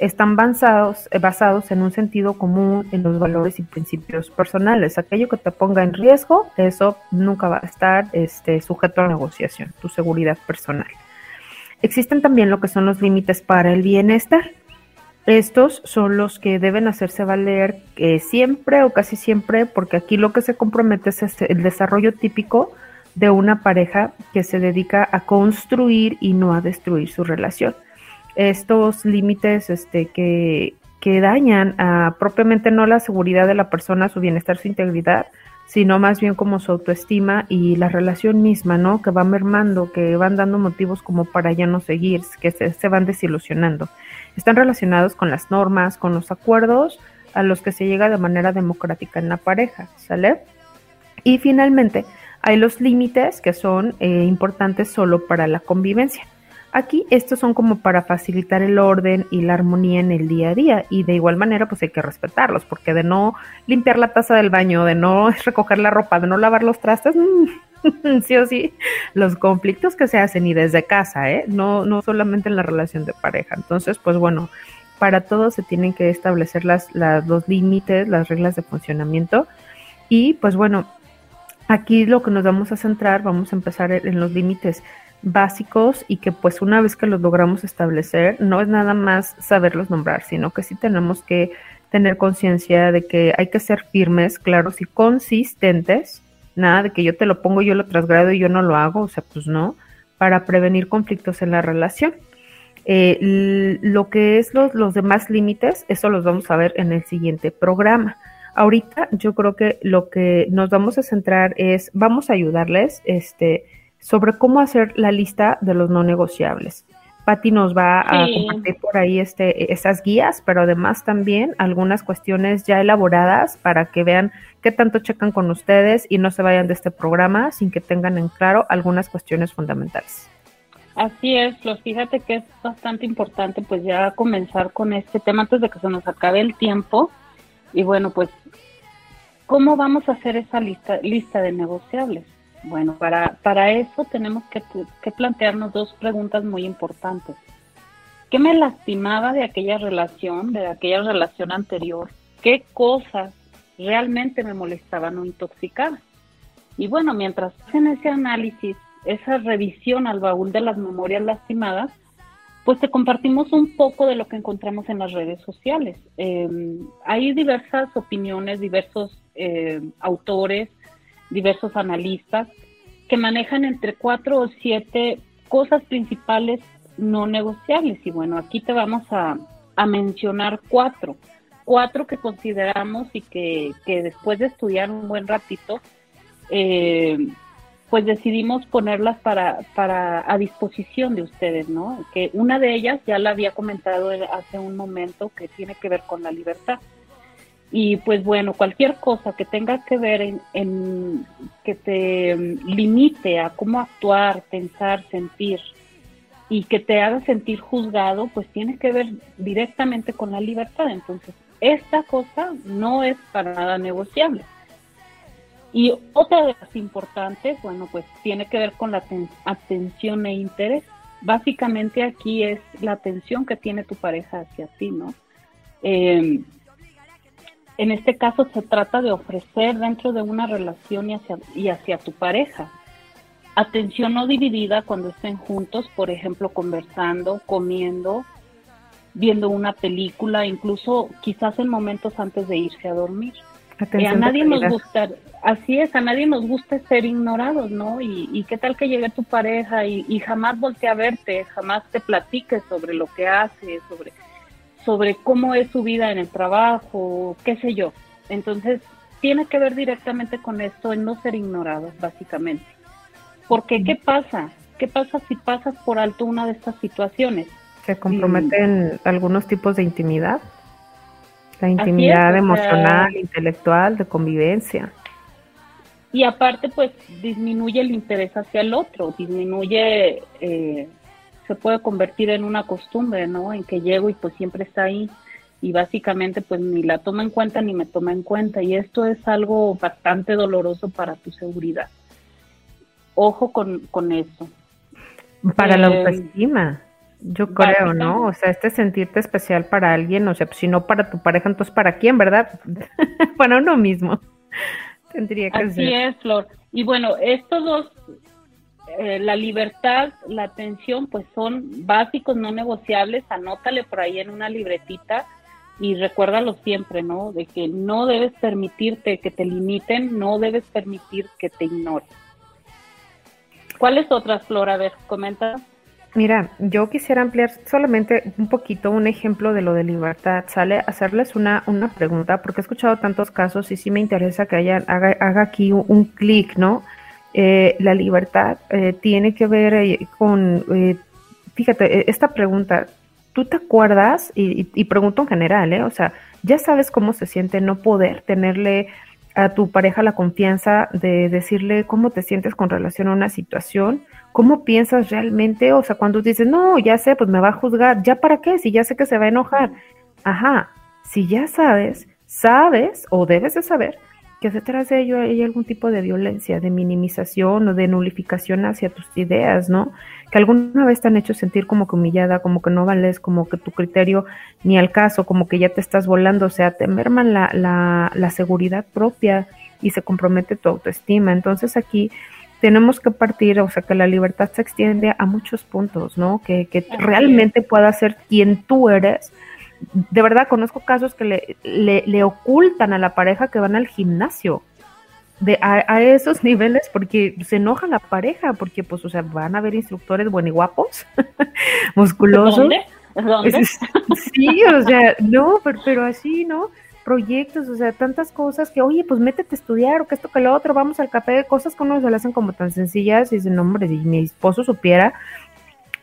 Están basados, eh, basados en un sentido común, en los valores y principios personales. Aquello que te ponga en riesgo, eso nunca va a estar este, sujeto a negociación, tu seguridad personal. Existen también lo que son los límites para el bienestar. Estos son los que deben hacerse valer eh, siempre o casi siempre, porque aquí lo que se compromete es el desarrollo típico de una pareja que se dedica a construir y no a destruir su relación. Estos límites este, que, que dañan a, propiamente no la seguridad de la persona, su bienestar, su integridad, sino más bien como su autoestima y la relación misma, ¿no? Que va mermando, que van dando motivos como para ya no seguir, que se, se van desilusionando. Están relacionados con las normas, con los acuerdos a los que se llega de manera democrática en la pareja, ¿sale? Y finalmente, hay los límites que son eh, importantes solo para la convivencia. Aquí estos son como para facilitar el orden y la armonía en el día a día y de igual manera pues hay que respetarlos porque de no limpiar la taza del baño, de no *laughs* recoger la ropa, de no lavar los trastes, mm, *laughs* sí o sí, los conflictos que se hacen y desde casa, ¿eh? no, no solamente en la relación de pareja. Entonces pues bueno, para todo se tienen que establecer las, los límites, las reglas de funcionamiento y pues bueno, aquí lo que nos vamos a centrar, vamos a empezar en los límites básicos y que pues una vez que los logramos establecer, no es nada más saberlos nombrar, sino que sí tenemos que tener conciencia de que hay que ser firmes, claros y consistentes, nada de que yo te lo pongo, yo lo trasgrado y yo no lo hago, o sea, pues no, para prevenir conflictos en la relación. Eh, lo que es los, los demás límites, eso los vamos a ver en el siguiente programa. ahorita yo creo que lo que nos vamos a centrar es, vamos a ayudarles este, sobre cómo hacer la lista de los no negociables. Patti nos va a Sí. compartir por ahí este, esas guías, pero además también algunas cuestiones ya elaboradas para que vean qué tanto checan con ustedes y no se vayan de este programa sin que tengan en claro algunas cuestiones fundamentales. Así es, Flor. Fíjate que es bastante importante pues ya comenzar con este tema antes de que se nos acabe el tiempo. Y bueno, pues, ¿cómo vamos a hacer esa lista, lista de negociables? Bueno, para, para eso tenemos que, que plantearnos dos preguntas muy importantes. ¿Qué me lastimaba de aquella relación, de aquella relación anterior? ¿Qué cosas realmente me molestaban o intoxicaban? Y bueno, mientras hacen ese análisis, esa revisión al baúl de las memorias lastimadas, pues te compartimos un poco de lo que encontramos en las redes sociales. Eh, hay diversas opiniones, diversos eh, autores, diversos analistas que manejan entre cuatro o siete cosas principales no negociables. Y bueno, aquí te vamos a, a mencionar cuatro, cuatro que consideramos y que, que después de estudiar un buen ratito, eh, pues decidimos ponerlas para, para a disposición de ustedes, ¿no? Que una de ellas ya la había comentado hace un momento que tiene que ver con la libertad. Y pues bueno, cualquier cosa que tenga que ver en, que te limite a cómo actuar, pensar, sentir y que te haga sentir juzgado, pues tiene que ver directamente con la libertad. Entonces, esta cosa no es para nada negociable. Y otra de las importantes, bueno, pues tiene que ver con la aten- atención e interés. Básicamente aquí es la atención que tiene tu pareja hacia ti, ¿no? Eh, en este caso se trata de ofrecer dentro de una relación y hacia, y hacia tu pareja. Atención no dividida cuando estén juntos, por ejemplo, conversando, comiendo, viendo una película, incluso quizás en momentos antes de irse a dormir. Eh, a nadie nos gusta, así es, a nadie nos gusta ser ignorados, ¿no? Y, y qué tal que llegue tu pareja y, y jamás voltea a verte, jamás te platique sobre lo que hace, sobre, sobre cómo es su vida en el trabajo, qué sé yo. Entonces, tiene que ver directamente con esto, en no ser ignorados, básicamente. Porque, ¿qué pasa? ¿Qué pasa si pasas por alto una de estas situaciones? Se comprometen algunos tipos de intimidad. La intimidad o sea- emocional, intelectual, de convivencia. Y aparte, pues disminuye el interés hacia el otro, disminuye, eh, se puede convertir en una costumbre, ¿no? En que llego y pues siempre está ahí y básicamente pues ni la toma en cuenta ni me toma en cuenta y esto es algo bastante doloroso para tu seguridad. Ojo con, con eso. Para la Eh, autoestima, yo creo, ¿no? O sea, este sentirte especial para alguien, o sea, pues, si no para tu pareja, entonces ¿para quién, verdad? *laughs* para uno mismo. Tendría que Así ser. es, Flor. Y bueno, estos dos, eh, la libertad, la atención, pues son básicos, no negociables. Anótale por ahí en una libretita y recuérdalo siempre, ¿no? De que no debes permitirte que te limiten, no debes permitir que te ignoren. ¿Cuáles otras, Flor? A ver, comenta. Mira, yo quisiera ampliar solamente un poquito un ejemplo de lo de libertad, ¿sale? Hacerles una, una pregunta, porque he escuchado tantos casos y sí me interesa que haya, haga, haga aquí un, un clic, ¿no? Eh, la libertad eh, tiene que ver eh, con, fíjate, esta pregunta, ¿tú te acuerdas? Y, y, y pregunto en general, ¿eh? O sea, ¿ya sabes cómo se siente no poder tenerle a tu pareja la confianza de decirle cómo te sientes con relación a una situación? ¿Cómo piensas realmente? O sea, cuando dices, no, ya sé, pues me va a juzgar, ¿ya para qué? Si ya sé que se va a enojar. Ajá, si ya sabes, sabes o debes de saber que detrás de ello hay algún tipo de violencia, de minimización o de nulificación hacia tus ideas, ¿no? Que alguna vez te han hecho sentir como que humillada, como que no vales, como que tu criterio ni al caso, como que ya te estás volando, o sea, te merman la, la, la seguridad propia y se compromete tu autoestima. Entonces aquí tenemos que partir, o sea, que la libertad se extiende a muchos puntos, ¿no? Que, que realmente puedas ser quien tú eres. De verdad, conozco casos que le, le, le ocultan a la pareja que van al gimnasio. De, a, a, esos *laughs* niveles porque se enoja la pareja, porque pues, o sea, van a ver instructores bueniguapos, *laughs* musculosos. ¿Dónde? ¿Dónde? Sí, o sea, no, pero, pero así, ¿no? proyectos, o sea, tantas cosas que, oye, pues métete a estudiar o que esto que lo otro, vamos al café, cosas que uno se le hacen como tan sencillas y dicen, hombre, si mi esposo supiera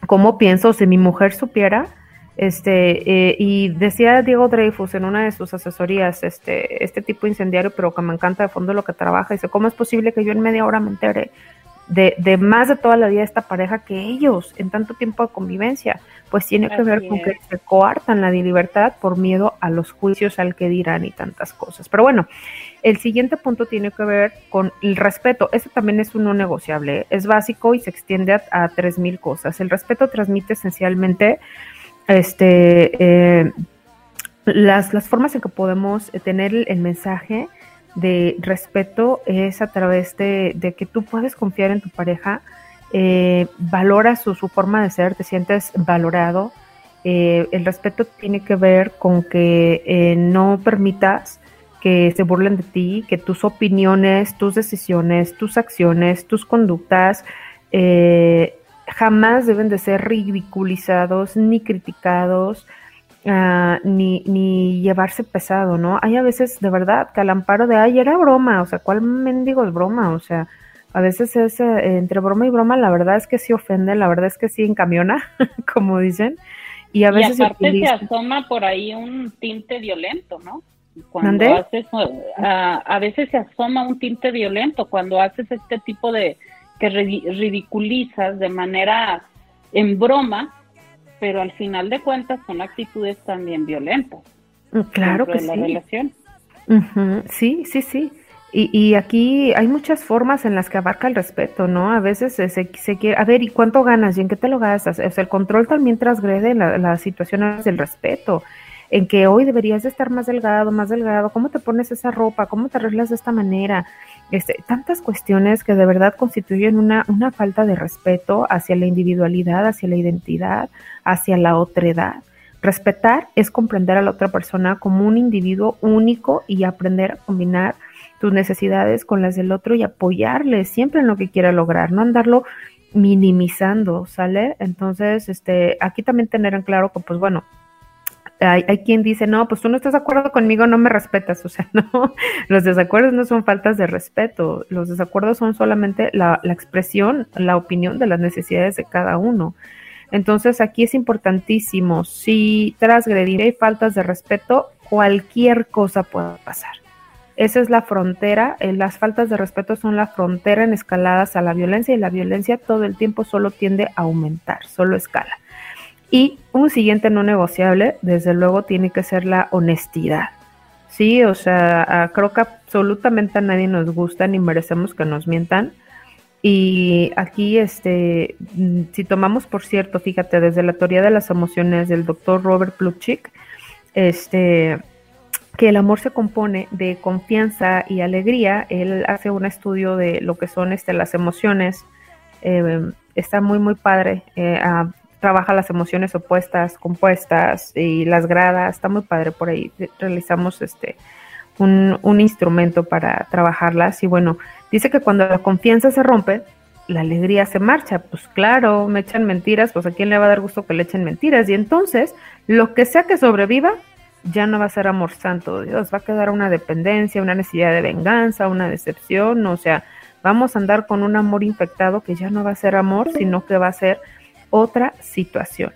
cómo pienso, si mi mujer supiera, este, eh, y decía Diego Dreyfus en una de sus asesorías, este, este tipo incendiario, pero que me encanta de fondo lo que trabaja, dice, ¿cómo es posible que yo en media hora me entere de, de más de toda la vida de esta pareja que ellos en tanto tiempo de convivencia? Pues tiene que ver con es. que se coartan la libertad por miedo a los juicios, al que dirán y tantas cosas. Pero bueno, el siguiente punto tiene que ver con el respeto. Ese también es un no negociable. ¿eh? Es básico y se extiende a, a 3.000 cosas. El respeto transmite esencialmente este, eh, las, las formas en que podemos tener el, mensaje de respeto es a través de, de que tú puedes confiar en tu pareja, eh, valoras su, su forma de ser, te sientes valorado. Eh, el respeto tiene que ver con que eh, no permitas que se burlen de ti, que tus opiniones, tus decisiones, tus acciones, tus conductas jamás deben de ser ridiculizados ni criticados. ah, ni, ni llevarse pesado, ¿no? Hay a veces de verdad que al amparo de, ay, era broma, o sea, ¿cuál mendigo es broma? O sea, a veces es eh, entre broma y broma, la verdad es que sí ofende, la verdad es que sí encamiona, *laughs* como dicen, y a veces y aparte se asoma por ahí un tinte violento, ¿no? Cuando ¿Mande? haces, a, a veces se asoma un tinte violento cuando haces este tipo de que ridi- ridiculizas de manera en broma, pero al final de cuentas son actitudes también violentas Mm, Claro que de la sí. relación. Ujú, Sí, sí, sí. Y, y aquí hay muchas formas en las que abarca el respeto, ¿no? A veces se, se, se quiere, a ver, ¿y cuánto ganas? ¿Y en qué te lo gastas? O sea, el control también transgrede la, la situación del respeto, en que hoy deberías de estar más delgado, más delgado, ¿cómo te pones esa ropa? ¿Cómo te arreglas de esta manera? Este, tantas cuestiones que de verdad constituyen una, una falta de respeto hacia la individualidad, hacia la identidad, hacia la otredad. Respetar es comprender a la otra persona como un individuo único y aprender a combinar tus necesidades con las del otro y apoyarle siempre en lo que quiera lograr, no andarlo minimizando, ¿sale? Entonces, este, aquí también tener en claro que, pues bueno, hay, quien dice, no, pues tú no estás de acuerdo conmigo, no me respetas, *laughs* o sea, no, los desacuerdos no son faltas de respeto, los desacuerdos son solamente la, expresión, la opinión de las necesidades de cada uno. Entonces aquí es importantísimo, si transgredir hay faltas de respeto, cualquier cosa puede pasar. Esa es la frontera, eh, las faltas de respeto son la frontera en escaladas a la violencia y la violencia todo el tiempo solo tiende a aumentar, solo escala. Y un siguiente no negociable, desde luego, tiene que ser la honestidad. Sí, o sea, creo que absolutamente a nadie nos gusta ni merecemos que nos mientan. Y aquí, este, mm, si tomamos por cierto, fíjate, desde la teoría de las emociones del doctor Robert Plutchik, este, que el amor se compone de confianza y alegría. Él hace un estudio de lo que son este, las emociones. eh, está muy, muy padre. eh, trabaja las emociones opuestas, compuestas y las gradas. Está muy padre por ahí. Realizamos este un, un instrumento para trabajarlas. Y bueno, dice que cuando la confianza se rompe, la alegría se marcha. Pues claro, me echan mentiras, pues a quién le va a dar gusto que le echen mentiras. Y entonces, lo que sea que sobreviva, ya no va a ser amor santo Dios, va a quedar una dependencia, una necesidad de venganza, una decepción, o sea, vamos a andar con un amor infectado que ya no va a ser amor, sino que va a ser otra situación.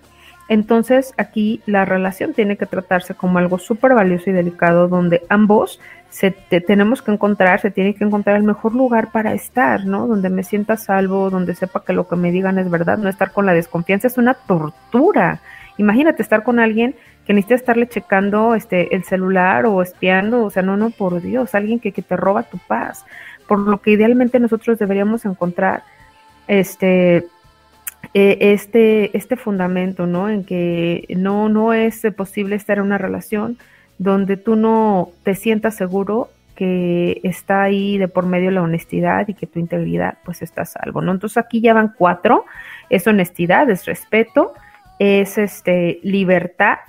Entonces aquí la relación tiene que tratarse como algo súper valioso y delicado donde ambos se te, tenemos que encontrar, se tiene que encontrar el mejor lugar para estar, ¿no? Donde me sienta salvo, donde sepa que lo que me digan es verdad, no estar con la desconfianza es una tortura. Imagínate estar con alguien que necesita estarle checando este el celular o espiando, o sea, no, no, por Dios, alguien que, que te roba tu paz. Por lo que idealmente nosotros deberíamos encontrar este eh, este, este fundamento, ¿no? En que no, no es posible estar en una relación donde tú no te sientas seguro que está ahí de por medio la honestidad y que tu integridad pues está a salvo, ¿no? Entonces aquí ya van cuatro, es honestidad, es respeto, es este libertad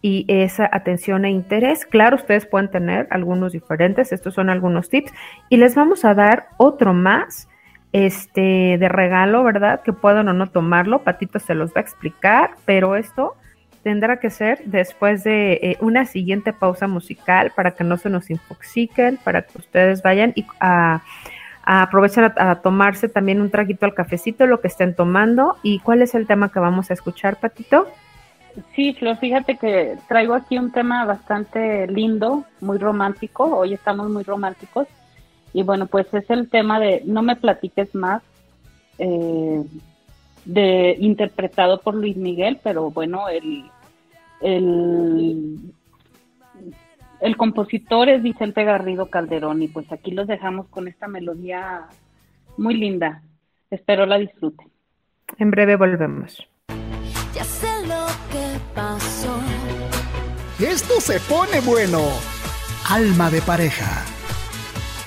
y esa atención e interés. Claro, ustedes pueden tener algunos diferentes, estos son algunos tips y les vamos a dar otro más este de regalo, ¿verdad? Que puedan o no tomarlo, Patito se los va a explicar, pero esto tendrá que ser después de eh, una siguiente pausa musical para que no se nos infoxiquen, para que ustedes vayan y a, a aprovechen a, a tomarse también un traguito al cafecito, lo que estén tomando. ¿Y cuál es el tema que vamos a escuchar, Patito? Sí, Flor, fíjate que traigo aquí un tema bastante lindo, muy romántico. Hoy estamos muy románticos. Y bueno, pues es el tema de No me platiques más, eh, de, interpretado por Luis Miguel, pero bueno, el, el, el compositor es Vicente Garrido Calderón. Y pues aquí los dejamos con esta melodía muy linda. Espero la disfruten. En breve volvemos. Ya sé lo que pasó. Esto se pone bueno. Alma de pareja.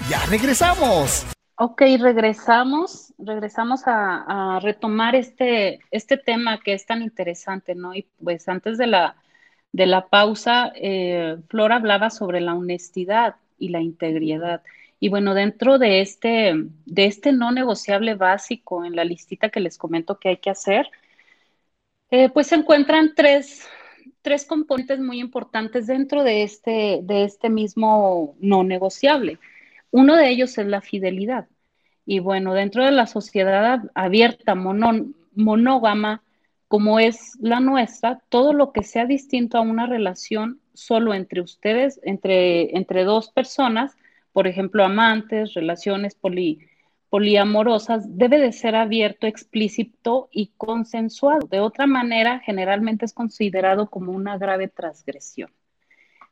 Ya regresamos. Ok, regresamos, regresamos a, retomar este, este tema que es tan interesante, ¿no? Y pues antes de la, de la pausa, eh, Flor hablaba sobre la honestidad y la integridad. Y bueno, dentro de este, de este no negociable básico en la listita que les comento que hay que hacer, eh, pues se encuentran tres, tres componentes muy importantes dentro de este, de este mismo no negociable. Uno de ellos es la fidelidad. Y bueno, dentro de la sociedad abierta, monógama, como es la nuestra, todo lo que sea distinto a una relación solo entre ustedes, entre, dos personas, por ejemplo, amantes, relaciones poli, poliamorosas, debe de ser abierto, explícito y consensuado. De otra manera, generalmente es considerado como una grave transgresión.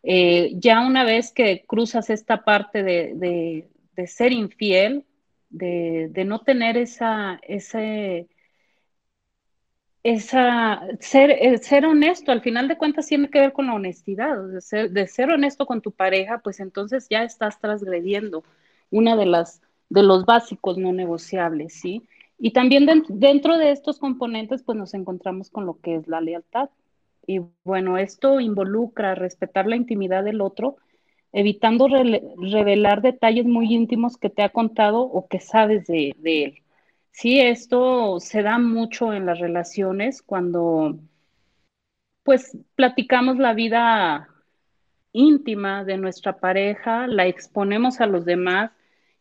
Eh, ya una vez que cruzas esta parte de, ser infiel, de, no tener esa, ese, eh, ser honesto, al final de cuentas tiene que ver con la honestidad, de ser, honesto con tu pareja, pues entonces ya estás transgrediendo una de las, de los básicos no negociables, ¿sí? Y también den- dentro de estos componentes, pues nos encontramos con lo que es la lealtad. Y bueno, esto involucra respetar la intimidad del otro, evitando revelar detalles muy íntimos que te ha contado o que sabes de, él. Sí, esto se da mucho en las relaciones cuando pues platicamos la vida íntima de nuestra pareja, la exponemos a los demás,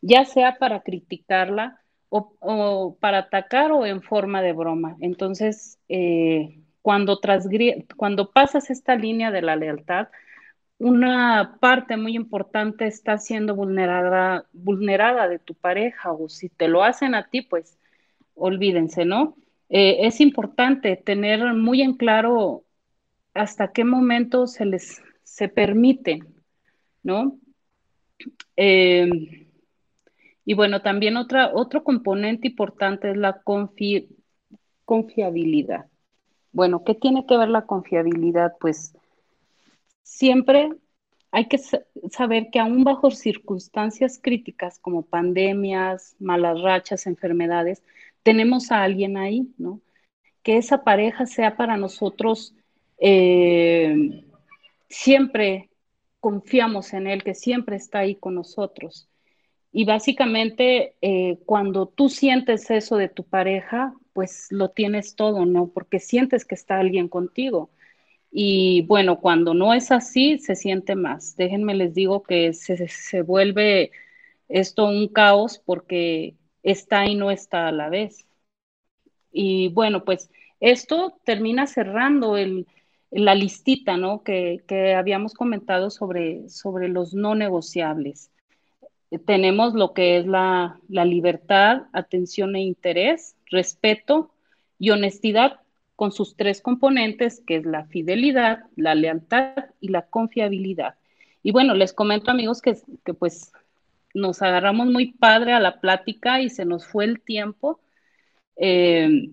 ya sea para criticarla o, o para atacar o en forma de broma. Entonces, eh, cuando, cuando pasas esta línea de la lealtad, una parte muy importante está siendo vulnerada, vulnerada de tu pareja o si te lo hacen a ti, pues olvídense, ¿no? Eh, es importante tener muy en claro hasta qué momento se les se permite, ¿no? Eh, y bueno, también otra, otro componente importante es la confi- confiabilidad. Bueno, ¿qué tiene que ver la confiabilidad? Pues siempre hay que sa- saber que aún bajo circunstancias críticas como pandemias, malas rachas, enfermedades, tenemos a alguien ahí, ¿no? Que esa pareja sea para nosotros, eh, siempre confiamos en él, que siempre está ahí con nosotros. Y básicamente, eh, cuando tú sientes eso de tu pareja, pues lo tienes todo, ¿no? Porque sientes que está alguien contigo. Y bueno, cuando no es así, se siente más. Déjenme les digo que se, se vuelve esto un caos porque está y no está a la vez. Y bueno, pues esto termina cerrando el, la listita, ¿no? Que, que habíamos comentado sobre, sobre los no negociables. Tenemos lo que es la, la libertad, atención e interés, respeto y honestidad con sus tres componentes, que es la fidelidad, la lealtad y la confiabilidad. Y bueno, les comento amigos que, que pues nos agarramos muy padre a la plática y se nos fue el tiempo. Eh,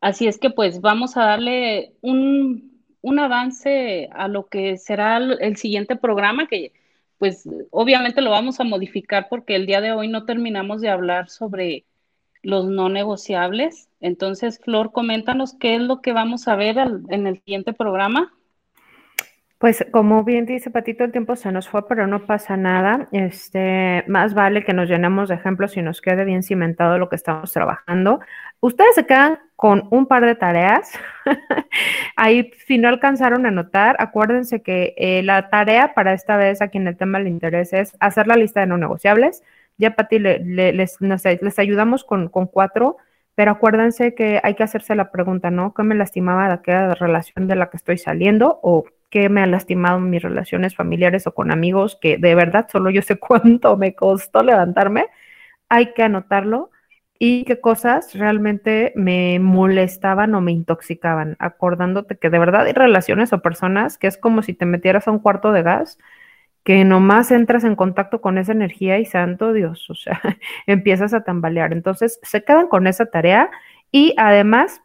así es que pues vamos a darle un, un avance a lo que será el, siguiente programa, que pues obviamente lo vamos a modificar porque el día de hoy no terminamos de hablar sobre los no negociables. Entonces, Flor, coméntanos qué es lo que vamos a ver al- en el siguiente programa. Pues como bien dice Patito, el tiempo se nos fue, pero no pasa nada. Este, más vale que nos llenemos de ejemplos y nos quede bien cimentado lo que estamos trabajando. Ustedes se quedan con un par de tareas. *laughs* Ahí, si no alcanzaron a notar, acuérdense que eh, la tarea para esta vez a quien el tema le interesa es hacer la lista de no negociables. Ya, Pati, le, les, les ayudamos con, con cuatro pero acuérdense que hay que hacerse la pregunta, ¿no? ¿Qué me lastimaba de aquella relación de la que estoy saliendo? ¿O qué me ha lastimado mis relaciones familiares o con amigos que de verdad solo yo sé *laughs* cuánto me costó levantarme? Hay que anotarlo y qué cosas realmente me molestaban o me intoxicaban, acordándote que de verdad hay relaciones o personas que es como si te metieras a un cuarto de gas que nomás entras en contacto con esa energía y santo Dios, o sea, *laughs* empiezas a tambalear. Entonces, se quedan con esa tarea y además,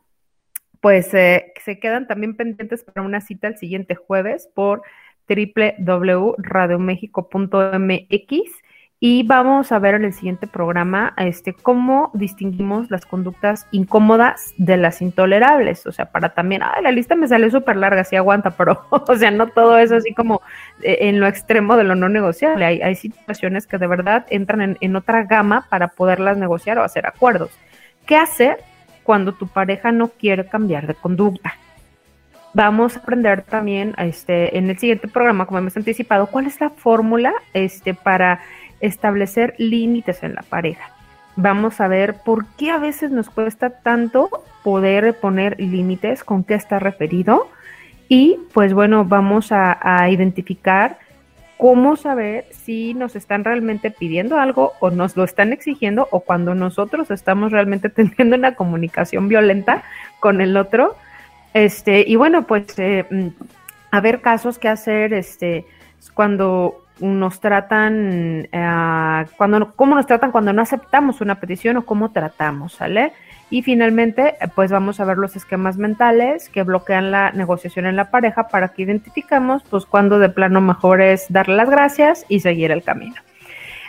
pues eh, se quedan también pendientes para una cita el siguiente jueves por www.radiomexico.mx y vamos a ver en el siguiente programa este, cómo distinguimos las conductas incómodas de las intolerables. O sea, para también, ay, la lista me sale súper larga, sí aguanta, pero, *laughs* o sea, no todo es así como eh, en lo extremo de lo no negociable. Hay, hay situaciones que de verdad entran en, en otra gama para poderlas negociar o hacer acuerdos. ¿Qué hacer cuando tu pareja no quiere cambiar de conducta? Vamos a aprender también este, en el siguiente programa, como hemos anticipado, cuál es la fórmula este, para establecer límites en la pareja. Vamos a ver por qué a veces nos cuesta tanto poder poner límites, con qué está referido. Y pues bueno, vamos a, identificar cómo saber si nos están realmente pidiendo algo o nos lo están exigiendo o cuando nosotros estamos realmente *laughs* teniendo una comunicación violenta con el otro. Este, y bueno, pues eh, mm, a ver casos que hacer este, cuando nos tratan, eh, cuando, cómo nos tratan cuando no aceptamos una petición o cómo tratamos, ¿sale? Y finalmente, pues vamos a ver los esquemas mentales que bloquean la negociación en la pareja para que identificamos, pues, cuando de plano mejor es darle las gracias y seguir el camino.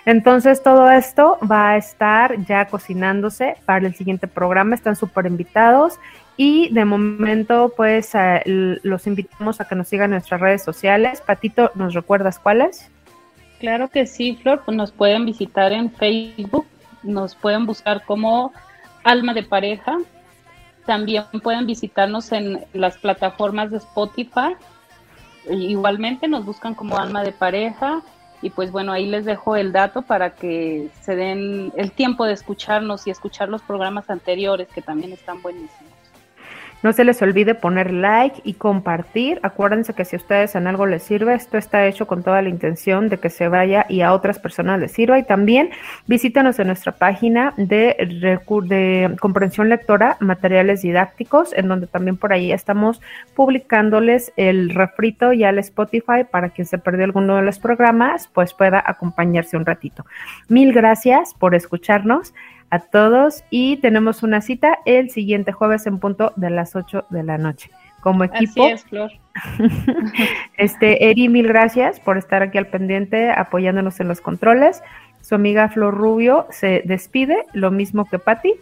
Entonces, todo esto va a estar ya cocinándose para el siguiente programa. Están súper invitados y de momento, pues, eh, los invitamos a que nos sigan en nuestras redes sociales. Patito, ¿nos recuerdas cuáles? Claro que sí, Flor, pues nos pueden visitar en Facebook, nos pueden buscar como Alma de Pareja, también pueden visitarnos en las plataformas de Spotify, igualmente nos buscan como Alma de Pareja. Y pues bueno, ahí les dejo el dato para que se den el tiempo de escucharnos y escuchar los programas anteriores que también están buenísimos. No se les olvide poner like y compartir. Acuérdense que si a ustedes en algo les sirve, esto está hecho con toda la intención de que se vaya y a otras personas les sirva. Y también visítanos en nuestra página de, de comprensión lectora, materiales didácticos, en donde también por ahí estamos publicándoles el refrito y al Spotify para quien se perdió alguno de los programas, pues pueda acompañarse un ratito. Mil gracias por escucharnos a todos y tenemos una cita el siguiente jueves en punto de las 8 de la noche. Como equipo. Así es, Flor. *laughs* este, Eri, mil gracias por estar aquí al pendiente apoyándonos en los controles. Su amiga Flor Rubio se despide, lo mismo que Patti.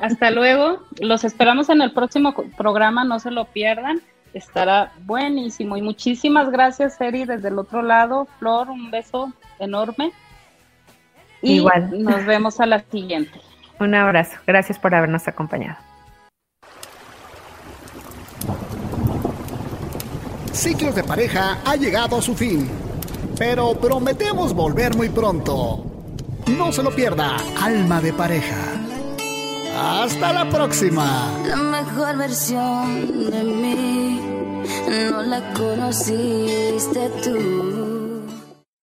Hasta luego. Los esperamos en el próximo programa, no se lo pierdan. Estará buenísimo. Y muchísimas gracias, Eri, desde el otro lado. Flor, un beso enorme. Y Igual. Nos vemos a la siguiente. *laughs* Un abrazo. Gracias por habernos acompañado. Ciclos de pareja ha llegado a su fin, pero prometemos volver muy pronto. No se lo pierda, Alma de Pareja. Hasta la próxima. La mejor versión de mí no la conociste tú.